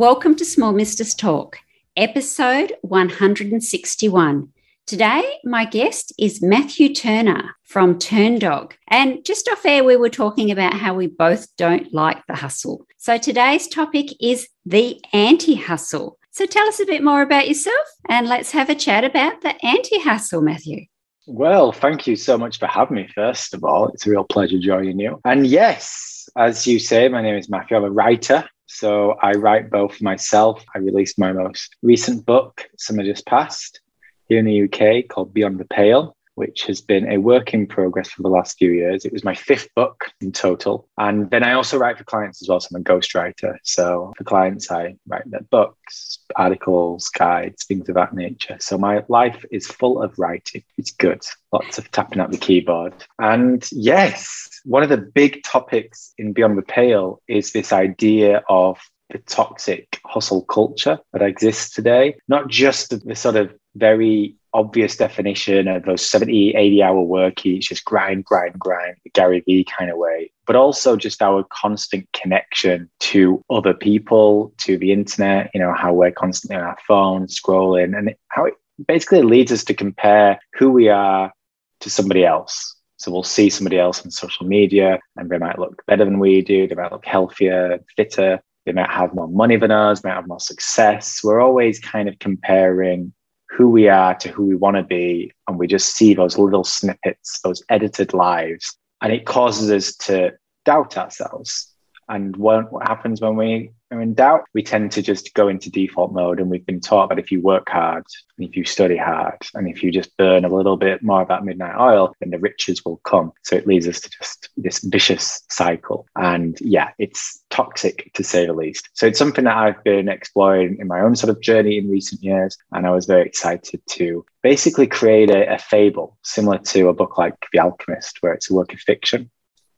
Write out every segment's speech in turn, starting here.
Welcome to Small Business Talk, episode 161. Today, my guest is Matthew Turner from Turndog. And just off air, we were talking about how we both don't like the hustle. So today's topic is the anti hustle. So tell us a bit more about yourself and let's have a chat about the anti hustle, Matthew. Well, thank you so much for having me, first of all. It's a real pleasure joining you. And yes, as you say, my name is Matthew. I'm a writer. So I write both myself. I released my most recent book, Summer Just Passed, here in the UK called Beyond the Pale, which has been a work in progress for the last few years. It was my fifth book in total. And then I also write for clients as well. So I'm a ghostwriter. So for clients, I write their books, articles, guides, things of that nature. So my life is full of writing. It's good. Lots of tapping at the keyboard. And yes, one of the big topics in Beyond the Pale is this idea of the toxic hustle culture that exists today, not just the, the sort of very obvious definition of those 70, 80 hour work weeks, just grind, grind, grind, the Gary Vee kind of way, but also just our constant connection to other people, to the internet, you know, how we're constantly on our phone scrolling and how it basically leads us to compare who we are to somebody else. So we'll see somebody else on social media and they might look better than we do, they might look healthier, fitter, they might have more money than us, might have more success. We're always kind of comparing who we are to who we want to be. And we just see those little snippets, those edited lives. And it causes us to doubt ourselves. And what, what happens when we are in doubt? We tend to just go into default mode. And we've been taught that if you work hard, and if you study hard, and if you just burn a little bit more of that midnight oil, then the riches will come. So it leads us to just this vicious cycle. And yeah, it's toxic to say the least. So it's something that I've been exploring in my own sort of journey in recent years. And I was very excited to basically create a, a fable similar to a book like The Alchemist, where it's a work of fiction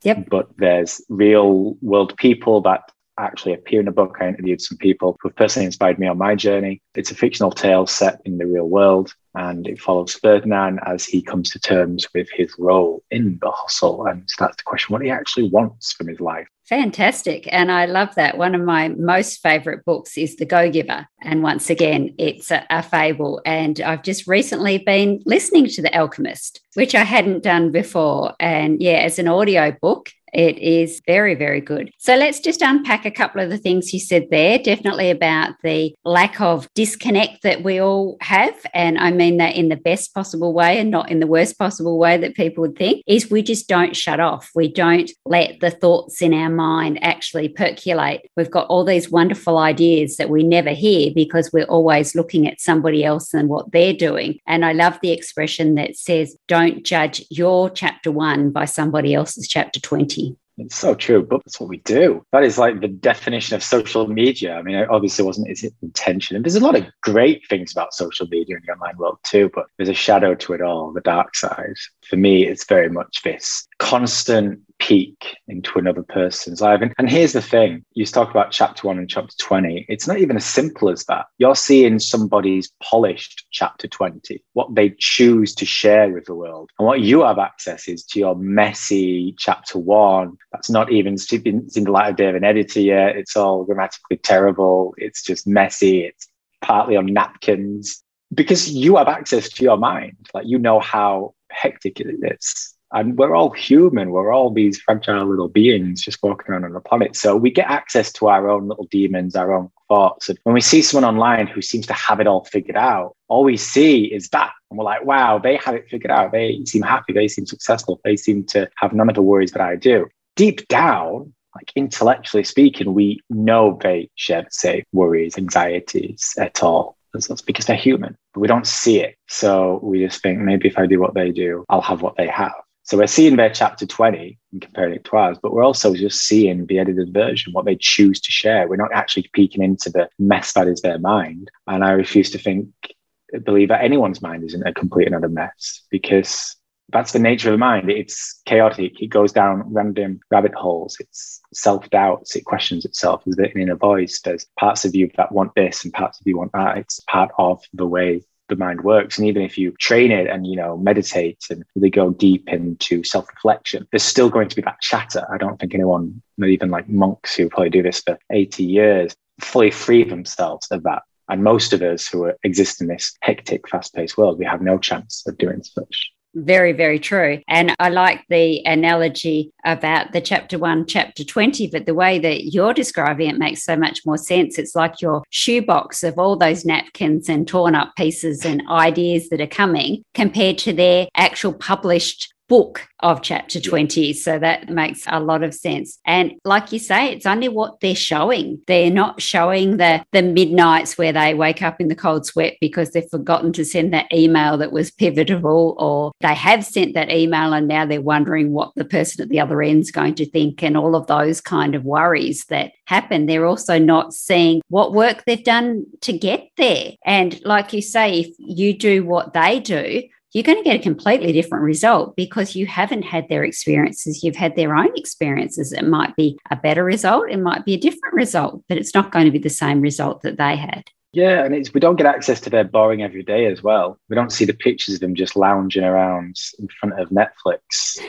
Yep. But there's real world people that actually appear in the book. I interviewed some people who personally inspired me on my journey. It's a fictional tale set in the real world, and it follows Ferdinand as he comes to terms with his role in the hustle and starts to question what he actually wants from his life. Fantastic. And I love that. One of my most favorite books is The Go Giver. And once again, it's a, a, fable. And I've just recently been listening to The Alchemist, which I hadn't done before. And yeah, as an audio book, it is very, very good. So let's just unpack a couple of the things you said there. Definitely about the lack of disconnect that we all have. And I mean that in the best possible way and not in the worst possible way that people would think, is we just don't shut off. We don't let the thoughts in our mind actually percolate. We've got all these wonderful ideas that we never hear because we're always looking at somebody else and what they're doing. And I love the expression that says, don't judge your chapter one by somebody else's chapter 20. It's so true, but that's what we do. That is like the definition of social media. I mean, it obviously wasn't its intention. And there's a lot of great things about social media in the online world too, but there's a shadow to it all, the dark side. For me, it's very much this constant peek into another person's life. And, and here's the thing you talk about chapter one and chapter 20. It's not even as simple as that. You're seeing somebody's polished chapter 20, what they choose to share with the world. And what you have access is to your messy chapter one. That's not even in the light of day of an editor yet. It's all grammatically terrible. It's just messy. It's partly on napkins because you have access to your mind. Like you know how hectic it is and we're all human. We're all these fragile little beings just walking around on the planet. So we get access to our own little demons, our own thoughts. And when we see someone online who seems to have it all figured out, all we see is that. And we're like, wow, they have it figured out. They seem happy. They seem successful. They seem to have none of the worries that I do. Deep down, like intellectually speaking, we know they share the same worries, anxieties at all. That's because they're human, but we don't see it. So we just think maybe if I do what they do, I'll have what they have. So we're seeing their chapter 20 and comparing it to ours, but we're also just seeing the edited version, what they choose to share. We're not actually peeking into the mess that is their mind. And I refuse to think, believe that anyone's mind isn't a complete and utter mess because that's the nature of the mind. It's chaotic. It goes down random rabbit holes. It's self doubts. It questions itself. There's an inner voice. There's parts of you that want this and parts of you want that. It's part of the way the mind works. And even if you train it and, you know, meditate and really go deep into self reflection, there's still going to be that chatter. I don't think anyone, even like monks who probably do this for 80 years, fully free themselves of that. And most of us who exist in this hectic, fast paced world, we have no chance of doing such. Very, very true. And I like the analogy about the chapter one, chapter 20, but the way that you're describing it makes so much more sense. It's like your shoebox of all those napkins and torn up pieces and ideas that are coming compared to their actual published book of chapter 20. So that makes a lot of sense. And like you say, it's only what they're showing. They're not showing the, the midnights where they wake up in the cold sweat because they've forgotten to send that email that was pivotal, or they have sent that email and now they're wondering what the person at the other end is going to think, and all of those kind of worries that happen. They're also not seeing what work they've done to get there. And like you say, if you do what they do, you're going to get a completely different result because you haven't had their experiences. You've had their own experiences. It might be a better result, it might be a different result, but it's not going to be the same result that they had. Yeah, and it's we don't get access to their boring every day as well. We don't see the pictures of them just lounging around in front of Netflix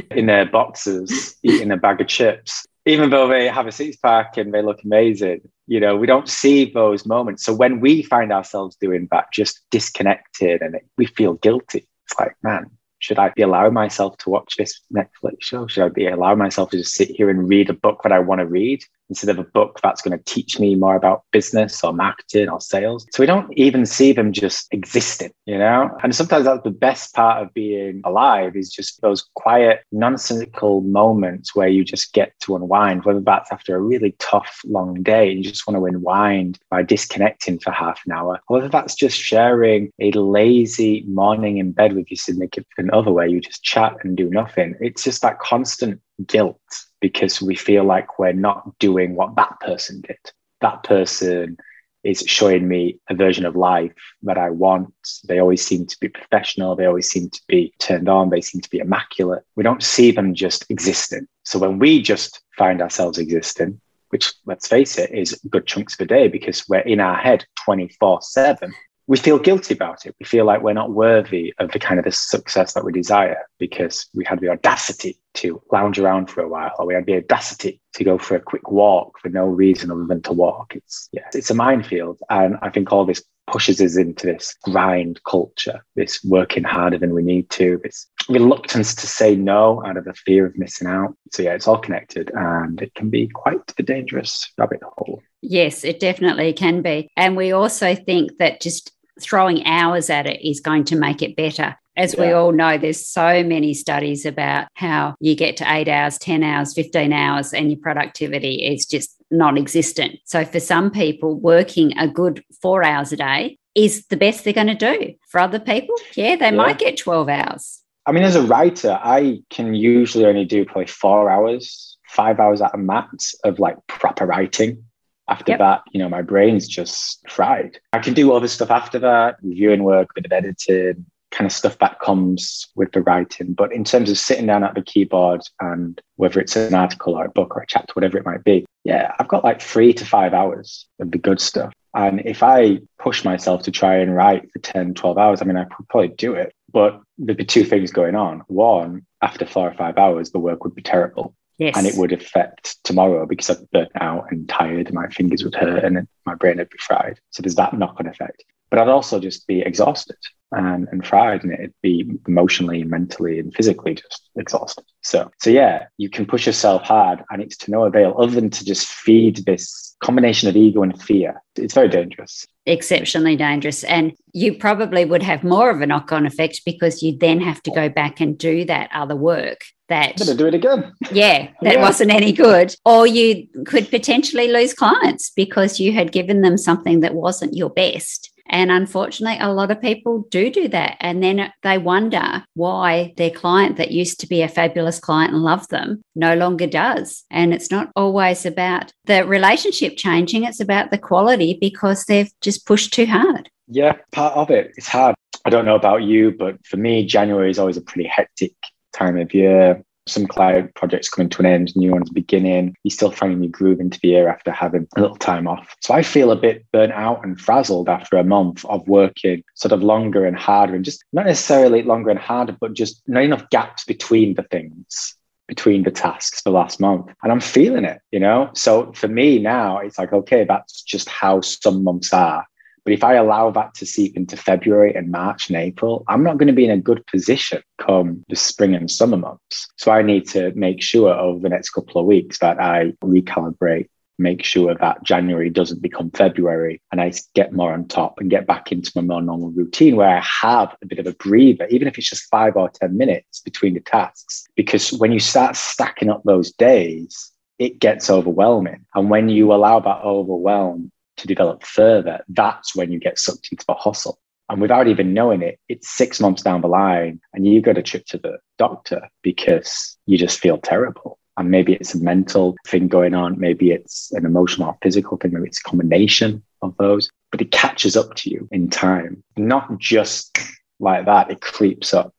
in their boxes, eating a bag of chips even though they have a six pack and they look amazing, you know, we don't see those moments. So when we find ourselves doing that, just disconnected and we feel guilty, it's like, man, should I be allowing myself to watch this Netflix show? Should I be allowing myself to just sit here and read a book that I want to read instead of a book that's going to teach me more about business or marketing or sales? So we don't even see them just existing, you know? And sometimes that's the best part of being alive is just those quiet, nonsensical moments where you just get to unwind, whether that's after a really tough, long day, and you just want to unwind by disconnecting for half an hour, or whether that's just sharing a lazy morning in bed with your significant other where you just chat and do nothing. It's just that constant guilt because we feel like we're not doing what that person did. That person is showing me a version of life that I want. They always seem to be professional. They always seem to be turned on. They seem to be immaculate. We don't see them just existing. So when we just find ourselves existing, which let's face it is good chunks of a day because we're in our head 24 7 we feel guilty about it. We feel like we're not worthy of the kind of the success that we desire because we had the audacity to lounge around for a while, or we had the audacity to go for a quick walk for no reason other than to walk. It's yeah, it's a minefield, and I think all this pushes us into this grind culture, this working harder than we need to, this reluctance to say no out of the fear of missing out. So yeah, it's all connected, and it can be quite a dangerous rabbit hole. Yes, it definitely can be. And we also think that just throwing hours at it is going to make it better. As yeah. we all know, there's so many studies about how you get to eight hours, 10 hours, 15 hours, and your productivity is just non existent. So, for some people, working a good four hours a day is the best they're going to do. For other people, yeah, they yeah. might get 12 hours. I mean, as a writer, I can usually only do probably four hours, five hours at a max of like proper writing after yep. that, you know, my brain's just fried. I can do other stuff after that, reviewing work, bit of editing, kind of stuff that comes with the writing. But in terms of sitting down at the keyboard and whether it's an article or a book or a chapter, whatever it might be, yeah, I've got like three to five hours of the good stuff. And if I push myself to try and write for 10, 12 hours, I mean, I could probably do it. But there'd be two things going on. One, after four or five hours, the work would be terrible. Yes. And it would affect tomorrow because I'd burnt out and tired, and my fingers would hurt and my brain would be fried. So there's that knock on effect. But I'd also just be exhausted and, and fried and it'd be emotionally, mentally, and physically just exhausted. So so yeah, you can push yourself hard and it's to no avail other than to just feed this combination of ego and fear. It's very dangerous. Exceptionally dangerous. And you probably would have more of a knock on effect because you then have to go back and do that other work that Better do it again. Yeah, that yeah. wasn't any good. Or you could potentially lose clients because you had given them something that wasn't your best. And unfortunately, a lot of people do do that. And then they wonder why their client that used to be a fabulous client and loved them no longer does. And it's not always about the relationship changing, it's about the quality because they've just pushed too hard. Yeah, part of it. It's hard. I don't know about you, but for me, January is always a pretty hectic time of year some cloud projects coming to an end, new ones beginning. You're still finding your groove into the year after having a little time off. So I feel a bit burnt out and frazzled after a month of working sort of longer and harder and just not necessarily longer and harder, but just not enough gaps between the things between the tasks the last month and i'm feeling it you know so for me now it's like okay that's just how some months are but if I allow that to seep into February and March and April, I'm not going to be in a good position come the spring and summer months. So I need to make sure over the next couple of weeks that I recalibrate make sure that January doesn't become February and I get more on top and get back into my more normal routine where I have a bit of a breather, even if it's just five or 10 minutes between the tasks. Because when you start stacking up those days, it gets overwhelming. And when you allow that overwhelm to develop further, that's when you get sucked into the hustle. And without even knowing it, it's six months down the line and you got a trip to the doctor because you just feel terrible. And maybe it's a mental thing going on, maybe it's an emotional or physical thing, maybe it's a combination of those, but it catches up to you in time. Not just like that, it creeps up.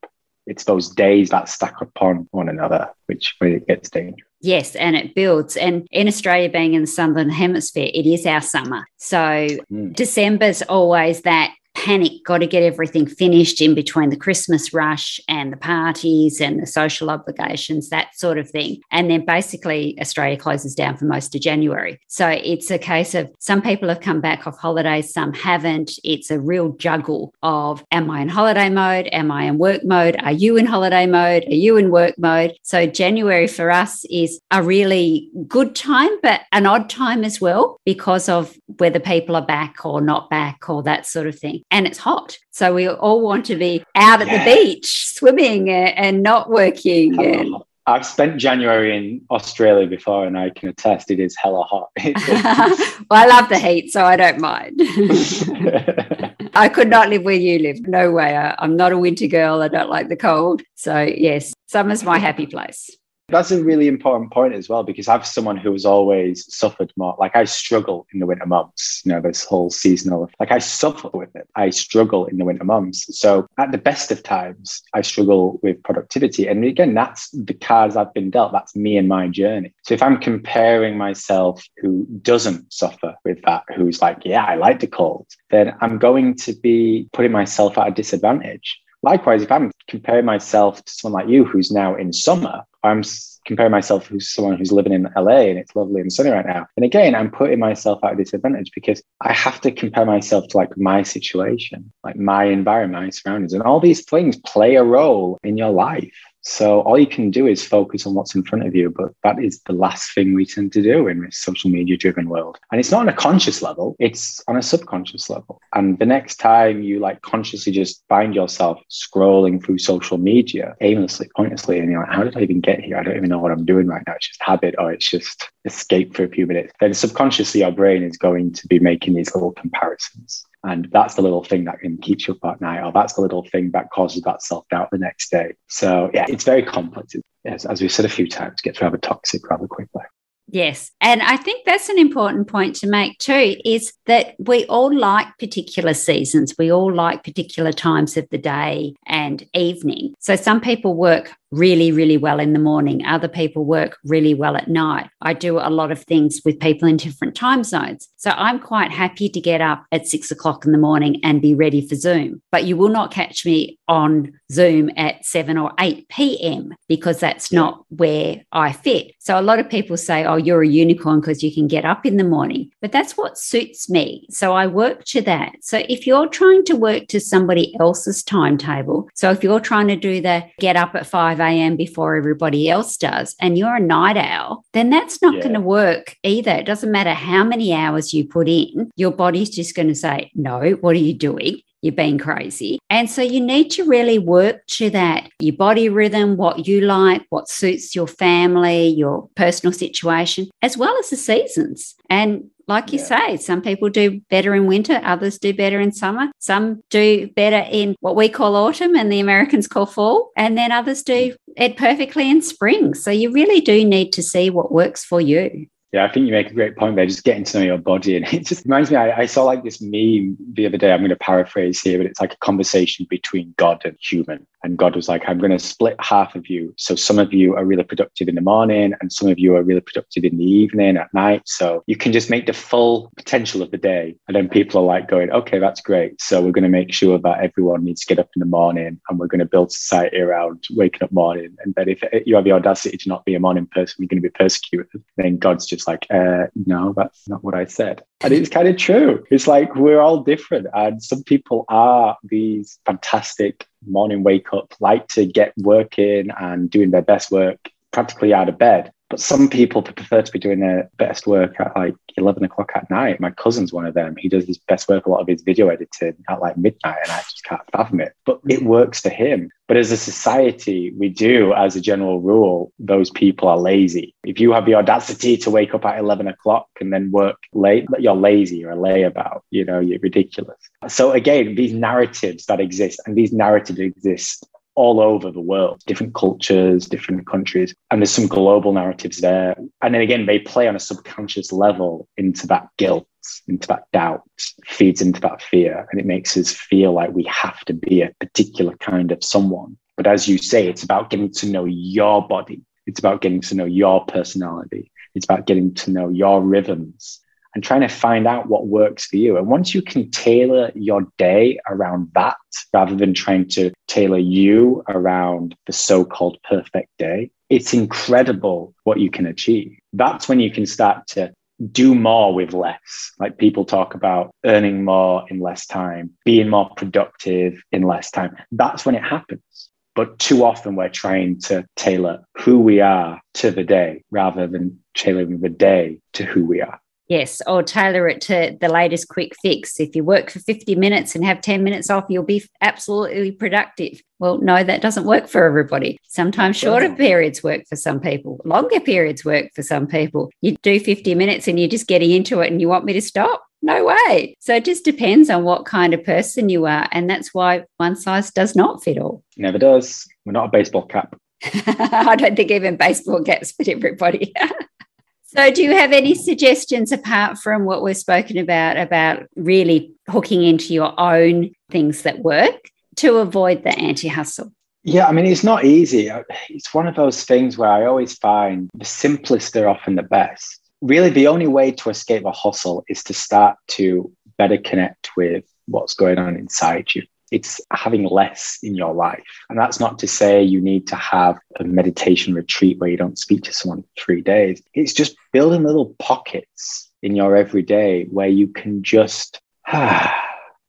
It's those days that stack upon one another, which when it gets dangerous. Yes, and it builds. And in Australia, being in the southern hemisphere, it is our summer. So mm. December's always that panic, got to get everything finished in between the Christmas rush and the parties and the social obligations, that sort of thing. And then basically, Australia closes down for most of January. So it's a case of some people have come back off holidays, some haven't. It's a real juggle of am I in holiday mode? Am I in work mode? Are you in holiday mode? Are you in work mode? So January for us is a really good time, but an odd time as well because of whether people are back or not back or that sort of thing and it's hot. So we all want to be out at yeah. the beach, swimming and not working. And... I've spent January in Australia before, and I can attest it is hella hot. well, I love the heat, so I don't mind. I could not live where you live. No way. I, I'm not a winter girl. I don't like the cold. So, yes, summer's my happy place. That's a really important point as well, because I'm someone who has always suffered more. Like I struggle in the winter months, you know, this whole seasonal, like I suffer with it. I struggle in the winter months. So at the best of times, I struggle with productivity. And again, that's the cards I've been dealt. That's me and my journey. So if I'm comparing myself who doesn't suffer with that, who's like, yeah, I like the cold, then I'm going to be putting myself at a disadvantage. Likewise, if I'm comparing myself to someone like you who's now in summer, I'm comparing myself to someone who's living in LA and it's lovely and sunny right now. And again, I'm putting myself at a disadvantage because I have to compare myself to like my situation, like my environment, my surroundings, and all these things play a role in your life. So all you can do is focus on what's in front of you, but that is the last thing we tend to do in this social media driven world. And it's not on a conscious level, it's on a subconscious level. And the next time you like consciously just find yourself scrolling through social media aimlessly, pointlessly, and you're like, how did I even get here? I don't even know what I'm doing right now. It's just habit or it's just escape for a few minutes. Then subconsciously your brain is going to be making these little comparisons. And that's the little thing that can keep you up at night, or that's the little thing that causes that self doubt the next day. So, yeah, it's very complex. Yes, as we've said a few times, gets rather toxic rather quickly. Yes. And I think that's an important point to make too is that we all like particular seasons. We all like particular times of the day and evening. So some people work really, really well in the morning. Other people work really well at night. I do a lot of things with people in different time zones. So I'm quite happy to get up at six o'clock in the morning and be ready for Zoom. But you will not catch me on Zoom at 7 or 8 p.m. because that's not where I fit. So a lot of people say, oh, you're a unicorn because you can get up in the morning. But that's what suits me. So I work to that. So if you're trying to work to somebody else's timetable, so if you're trying to do the get up at 5 a.m. before everybody else does, and you're a night owl, then that's not yeah. going to work either. It doesn't matter how many hours you put in, your body's just going to say, no, what are you doing? you're being crazy. And so you need to really work to that your body rhythm, what you like, what suits your family, your personal situation, as well as the seasons. And like you Yeah. say, some people do better in winter, others do better in summer. Some do better in what we call autumn and the Americans call fall, and then others do it perfectly in spring. So you really do need to see what works for you. Yeah, I think you make a great point there, just getting to know your body. And it just reminds me, I, I saw like this meme the other day. I'm going to paraphrase here, but it's like a conversation between God and human. And God was like, I'm going to split half of you. So some of you are really productive in the morning, and some of you are really productive in the evening, at night. So you can just make the full potential of the day. And then people are like going, okay, that's great. So we're going to make sure that everyone needs to get up in the morning and we're going to build society around waking up morning. And that if you have the audacity to not be a morning person, you're going to be persecuted. Then God's just like, uh, no, that's not what I said. And it's kind of true. It's like we're all different. And some people are these fantastic morning wake up, like to get working and doing their best work practically out of bed. But some people prefer to be doing their best work at like 11 o'clock at night. My cousin's one of them. He does his best work, a lot of his video editing at like midnight, and I just can't fathom it. But it works for him. But as a society, we do, as a general rule, those people are lazy. If you have the audacity to wake up at 11 o'clock and then work late, you're lazy, you're a layabout, you know, you're ridiculous. So again, these narratives that exist, and these narratives exist all over the world, different cultures, different countries. And there's some global narratives there. And then again, they play on a subconscious level into that guilt, into that doubt, feeds into that fear. And it makes us feel like we have to be a particular kind of someone. But as you say, it's about getting to know your body. It's about getting to know your personality. It's about getting to know your rhythms and trying to find out what works for you. And once you can tailor your day around that, rather than trying to tailor you around the so called perfect day, it's incredible what you can achieve. That's when you can start to do more with less. Like people talk about earning more in less time, being more productive in less time. That's when it happens. But too often we're trying to tailor who we are to the day rather than tailoring the day to who we are. Yes, or tailor it to the latest quick fix. If you work for 50 minutes and have 10 minutes off, you'll be absolutely productive. Well, no, that doesn't work for everybody. Sometimes shorter periods work for some people, longer periods work for some people. You do 50 minutes and you're just getting into it and you want me to stop? No way. So it just depends on what kind of person you are. And that's why one size does not fit all. Never does. We're not a baseball cap. I don't think even baseball caps fit everybody. so, do you have any suggestions apart from what we've spoken about, about really hooking into your own things that work to avoid the anti hustle? Yeah, I mean, it's not easy. It's one of those things where I always find the simplest are often the best. Really, the only way to escape a hustle is to start to better connect with what's going on inside you. It's having less in your life. And that's not to say you need to have a meditation retreat where you don't speak to someone for three days. It's just building little pockets in your everyday where you can just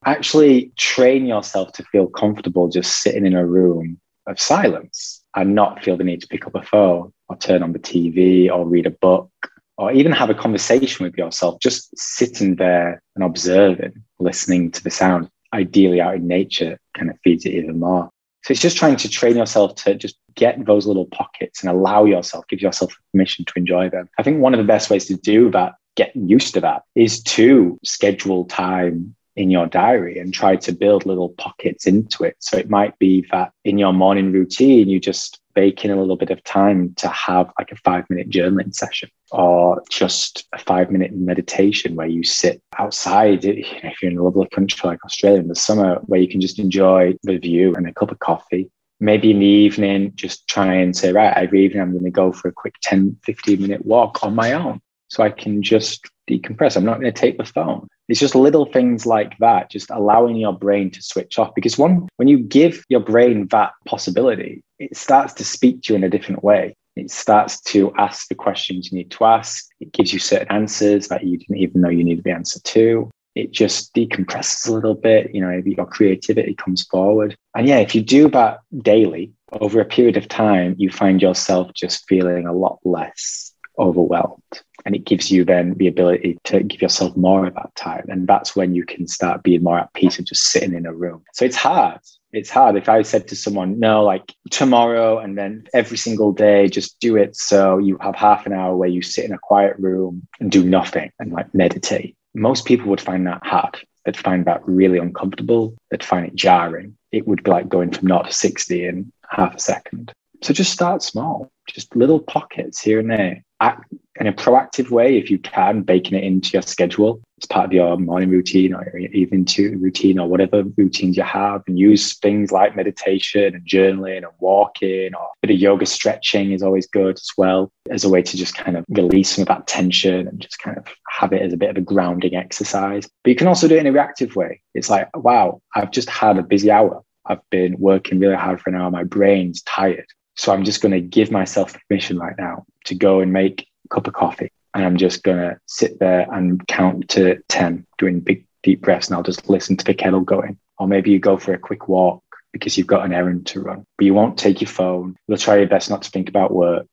actually train yourself to feel comfortable just sitting in a room of silence and not feel the need to pick up a phone or turn on the TV or read a book or even have a conversation with yourself, just sitting there and observing, listening to the sound, ideally out in nature, kind of feeds it even more. So it's just trying to train yourself to just get those little pockets and allow yourself, give yourself permission to enjoy them. I think one of the best ways to do that, get used to that, is to schedule time in your diary and try to build little pockets into it. So it might be that in your morning routine, you just bake in a little bit of time to have like a five minute journaling session or just a five minute meditation where you sit outside. You know, if you're in a lovely country like Australia in the summer, where you can just enjoy the view and a cup of coffee. Maybe in the evening, just try and say, right, every evening I'm going to go for a quick 10, 15 minute walk on my own so I can just decompress. I'm not going to take the phone. It's just little things like that, just allowing your brain to switch off. Because one, when you give your brain that possibility, it starts to speak to you in a different way. It starts to ask the questions you need to ask. It gives you certain answers that you didn't even know you needed the answer to. It just decompresses a little bit. You know, your creativity comes forward. And yeah, if you do that daily over a period of time, you find yourself just feeling a lot less overwhelmed. And it gives you then the ability to give yourself more of that time. And that's when you can start being more at peace and just sitting in a room. So it's hard. It's hard. If I said to someone, no, like tomorrow and then every single day, just do it. So you have half an hour where you sit in a quiet room and do nothing and like meditate. Most people would find that hard. They'd find that really uncomfortable. They'd find it jarring. It would be like going from not to 60 in half a second. So just start small, just little pockets here and there. Act in a proactive way if you can, baking it into your schedule as part of your morning routine or even to routine or whatever routines you have, and use things like meditation and journaling and walking or a bit of yoga stretching is always good as well as a way to just kind of release some of that tension and just kind of have it as a bit of a grounding exercise. But you can also do it in a reactive way. It's like, wow, I've just had a busy hour. I've been working really hard for an hour. My brain's tired. So I'm just going to give myself permission right now to go and make a cup of coffee. And I'm just going to sit there and count to 10, doing big, deep breaths. And I'll just listen to the kettle going. Or maybe you go for a quick walk because you've got an errand to run, but you won't take your phone. You'll try your best not to think about work.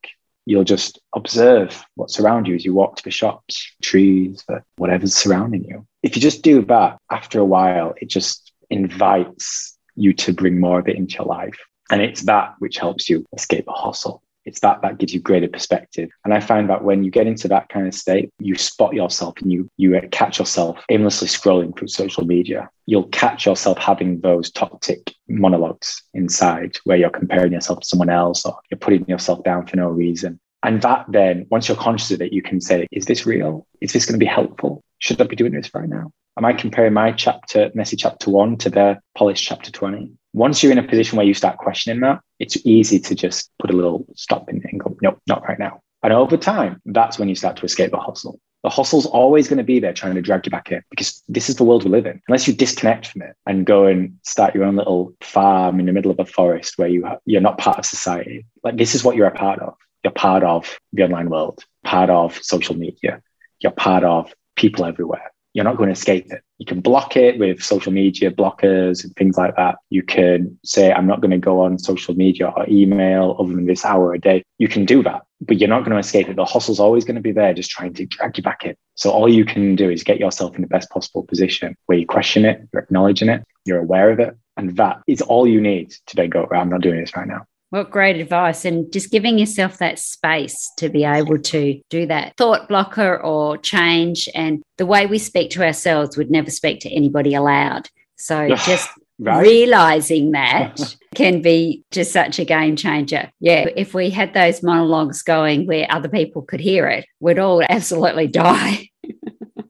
You'll just observe what's around you as you walk to the shops, trees, whatever's surrounding you. If you just do that after a while, it just invites you to bring more of it into your life. And it's that which helps you escape the hustle. It's that that gives you greater perspective. And I find that when you get into that kind of state, you spot yourself and you you catch yourself aimlessly scrolling through social media. You'll catch yourself having those toxic monologues inside where you're comparing yourself to someone else or you're putting yourself down for no reason. And that then, once you're conscious of it, you can say, is this real? Is this going to be helpful? Should I be doing this right now? Am I comparing my chapter, messy chapter one, to their polished chapter 20? Once you're in a position where you start questioning that, it's easy to just put a little stop in and go, nope, not right now. And over time, that's when you start to escape the hustle. The hustle's always going to be there trying to drag you back in because this is the world we live in. Unless you disconnect from it and go and start your own little farm in the middle of a forest where you ha- you're not part of society, like this is what you're a part of. You're part of the online world, part of social media. You're part of people everywhere you're not going to escape it. You can block it with social media blockers and things like that. You can say, I'm not going to go on social media or email other than this hour a day. You can do that, but you're not going to escape it. The hustle's always going to be there, just trying to drag you back in. So all you can do is get yourself in the best possible position where you question it, you're acknowledging it, you're aware of it. And that is all you need to then go, I'm not doing this right now. What great advice. And just giving yourself that space to be able to do that thought blocker or change. And the way we speak to ourselves would never speak to anybody aloud. So just right? realizing that can be just such a game changer. Yeah. If we had those monologues going where other people could hear it, we'd all absolutely die.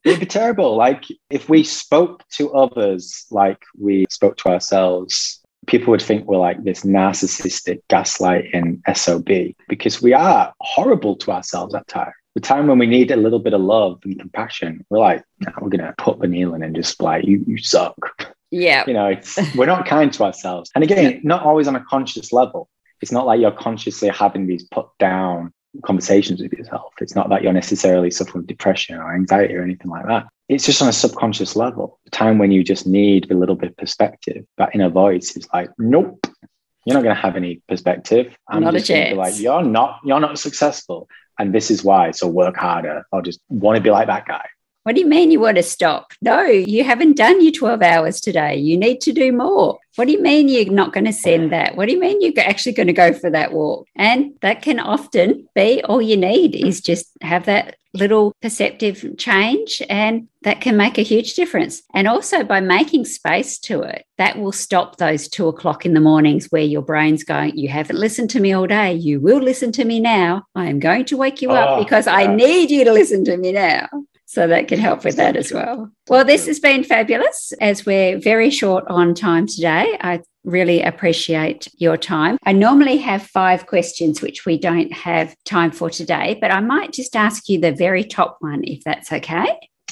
It'd be terrible. Like if we spoke to others like we spoke to ourselves, people would think we're like this narcissistic gaslighting SOB because we are horrible to ourselves at times. The time when we need a little bit of love and compassion, we're like, no, we're gonna put the kneel in and just like you, you suck. Yeah. You know, it's we're not kind to ourselves. And again, not always on a conscious level. It's not like you're consciously having these put down conversations with yourself. It's not that you're necessarily suffering depression or anxiety or anything like that. It's just on a subconscious level. The time when you just need a little bit of perspective, that inner voice is like, nope, you're not going to have any perspective. I'm not just a chance. like, you're not, you're not successful. And this is why. So work harder. I'll just want to be like that guy. What do you mean you want to stop? No, you haven't done your 12 hours today. You need to do more. What do you mean you're not going to send that? What do you mean you're actually going to go for that walk? And that can often be all you need is just have that little perceptive change and that can make a huge difference. And also by making space to it, that will stop those two o'clock in the mornings where your brain's going, You haven't listened to me all day. You will listen to me now. I am going to wake you oh, up because yeah. I need you to listen to me now. So that can help with that as well. Well, this has been fabulous as we're very short on time today. I really appreciate your time. I normally have five questions, which we don't have time for today, but I might just ask you the very top one, if that's okay.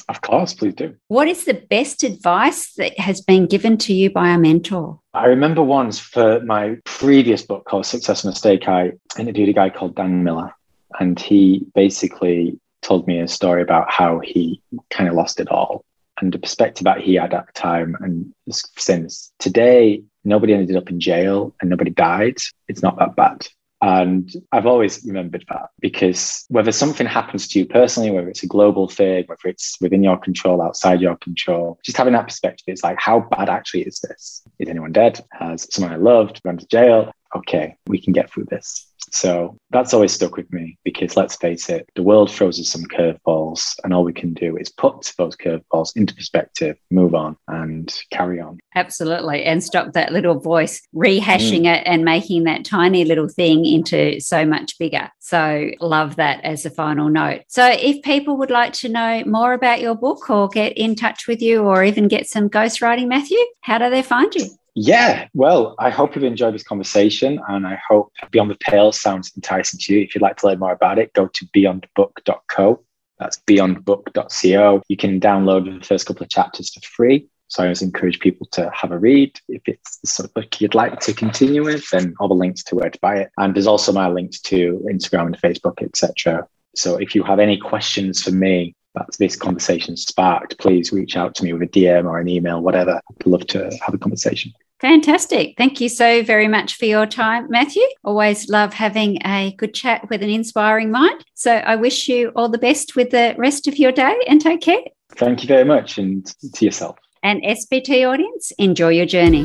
Of course, please do. What is the best advice that has been given to you by a mentor? I remember once for my previous book called Success and Mistake, I interviewed a guy called Dan Miller, and he basically told me a story about how he kind of lost it all and the perspective that he had at the time and since today nobody ended up in jail and nobody died it's not that bad And I've always remembered that because whether something happens to you personally, whether it's a global thing, whether it's within your control, outside your control, just having that perspective, it's like, how bad actually is this? Is anyone dead? Has someone I loved gone to jail? Okay, we can get through this. So that's always stuck with me because let's face it, the world throws us some curveballs, and all we can do is put those curveballs into perspective, move on, and carry on. Absolutely. And stop that little voice rehashing mm. it and making that tiny little thing into so much bigger. So, love that as a final note. So, if people would like to know more about your book or get in touch with you or even get some ghostwriting, Matthew, how do they find you? Yeah, well, I hope you've enjoyed this conversation and I hope Beyond the Pale sounds enticing to you. If you'd like to learn more about it, go to beyondbook.co. That's beyondbook.co. You can download the first couple of chapters for free. So I always encourage people to have a read. If it's the sort of book you'd like to continue with, then all the links to where to buy it. And there's also my links to Instagram and Facebook, etc. So if you have any questions for me that this conversation sparked, please reach out to me with a DM or an email, whatever. I'd love to have a conversation. Fantastic. Thank you so very much for your time, Matthew. Always love having a good chat with an inspiring mind. So I wish you all the best with the rest of your day and take care. Thank you very much and to yourself. And SBT audience, enjoy your journey.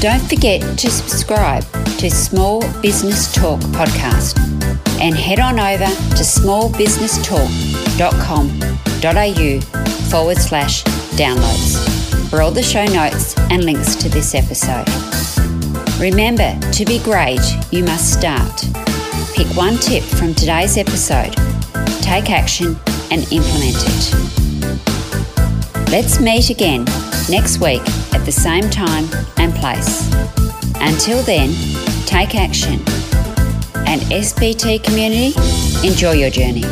Don't forget to subscribe to Small Business Talk podcast and head on over to smallbusinesstalk.com.au forward slash downloads for all the show notes and links to this episode. Remember, to be great, you must start. Pick one tip from today's episode, take action, and implement it. Let's meet again next week at the same time and place. Until then, take action. And SBT community, enjoy your journey.